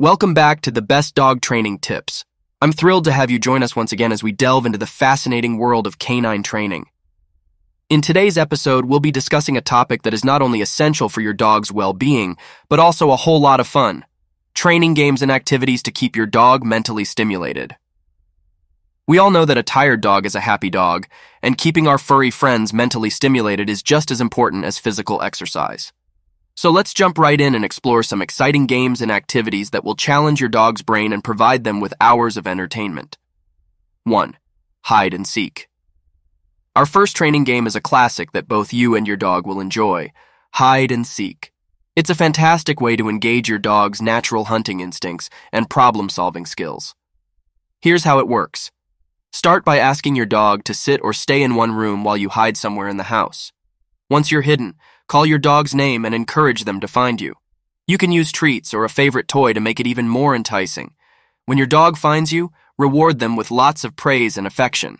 Welcome back to the best dog training tips. I'm thrilled to have you join us once again as we delve into the fascinating world of canine training. In today's episode, we'll be discussing a topic that is not only essential for your dog's well-being, but also a whole lot of fun. Training games and activities to keep your dog mentally stimulated. We all know that a tired dog is a happy dog, and keeping our furry friends mentally stimulated is just as important as physical exercise. So let's jump right in and explore some exciting games and activities that will challenge your dog's brain and provide them with hours of entertainment. 1. Hide and Seek. Our first training game is a classic that both you and your dog will enjoy hide and seek. It's a fantastic way to engage your dog's natural hunting instincts and problem solving skills. Here's how it works start by asking your dog to sit or stay in one room while you hide somewhere in the house. Once you're hidden, call your dog's name and encourage them to find you. You can use treats or a favorite toy to make it even more enticing. When your dog finds you, reward them with lots of praise and affection.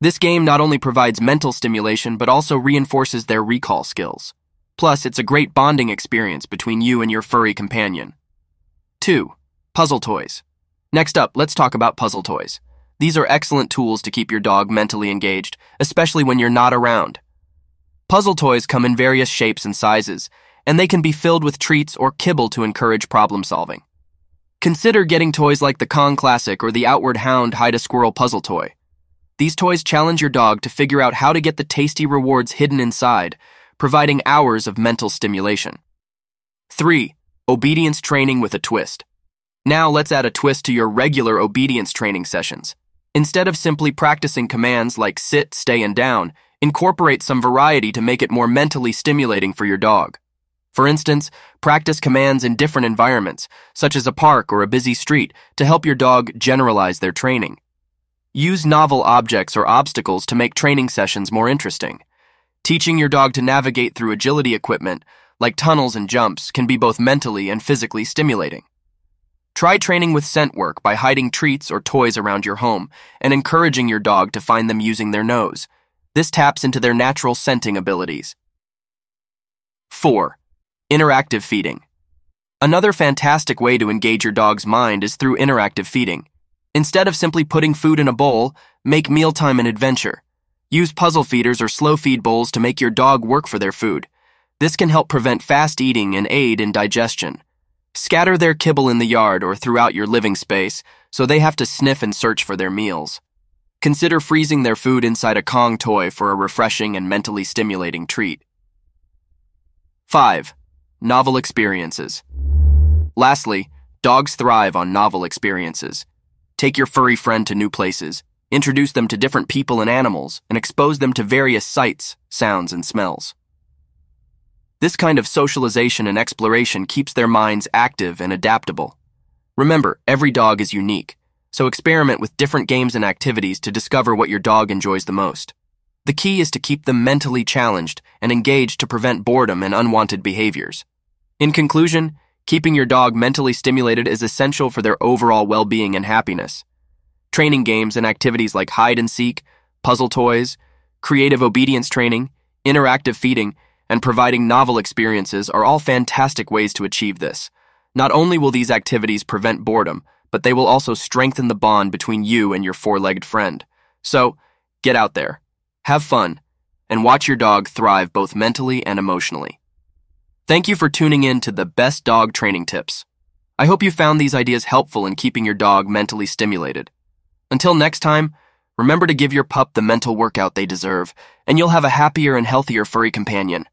This game not only provides mental stimulation, but also reinforces their recall skills. Plus, it's a great bonding experience between you and your furry companion. 2. Puzzle Toys. Next up, let's talk about puzzle toys. These are excellent tools to keep your dog mentally engaged, especially when you're not around. Puzzle toys come in various shapes and sizes, and they can be filled with treats or kibble to encourage problem solving. Consider getting toys like the Kong Classic or the Outward Hound Hide a Squirrel puzzle toy. These toys challenge your dog to figure out how to get the tasty rewards hidden inside, providing hours of mental stimulation. 3. Obedience training with a twist. Now let's add a twist to your regular obedience training sessions. Instead of simply practicing commands like sit, stay, and down, incorporate some variety to make it more mentally stimulating for your dog. For instance, practice commands in different environments, such as a park or a busy street, to help your dog generalize their training. Use novel objects or obstacles to make training sessions more interesting. Teaching your dog to navigate through agility equipment, like tunnels and jumps, can be both mentally and physically stimulating. Try training with scent work by hiding treats or toys around your home and encouraging your dog to find them using their nose. This taps into their natural scenting abilities. 4. Interactive feeding. Another fantastic way to engage your dog's mind is through interactive feeding. Instead of simply putting food in a bowl, make mealtime an adventure. Use puzzle feeders or slow feed bowls to make your dog work for their food. This can help prevent fast eating and aid in digestion. Scatter their kibble in the yard or throughout your living space so they have to sniff and search for their meals. Consider freezing their food inside a Kong toy for a refreshing and mentally stimulating treat. 5. Novel experiences. Lastly, dogs thrive on novel experiences. Take your furry friend to new places, introduce them to different people and animals, and expose them to various sights, sounds, and smells. This kind of socialization and exploration keeps their minds active and adaptable. Remember, every dog is unique, so experiment with different games and activities to discover what your dog enjoys the most. The key is to keep them mentally challenged and engaged to prevent boredom and unwanted behaviors. In conclusion, Keeping your dog mentally stimulated is essential for their overall well being and happiness. Training games and activities like hide and seek, puzzle toys, creative obedience training, interactive feeding, and providing novel experiences are all fantastic ways to achieve this. Not only will these activities prevent boredom, but they will also strengthen the bond between you and your four legged friend. So, get out there, have fun, and watch your dog thrive both mentally and emotionally. Thank you for tuning in to the best dog training tips. I hope you found these ideas helpful in keeping your dog mentally stimulated. Until next time, remember to give your pup the mental workout they deserve, and you'll have a happier and healthier furry companion.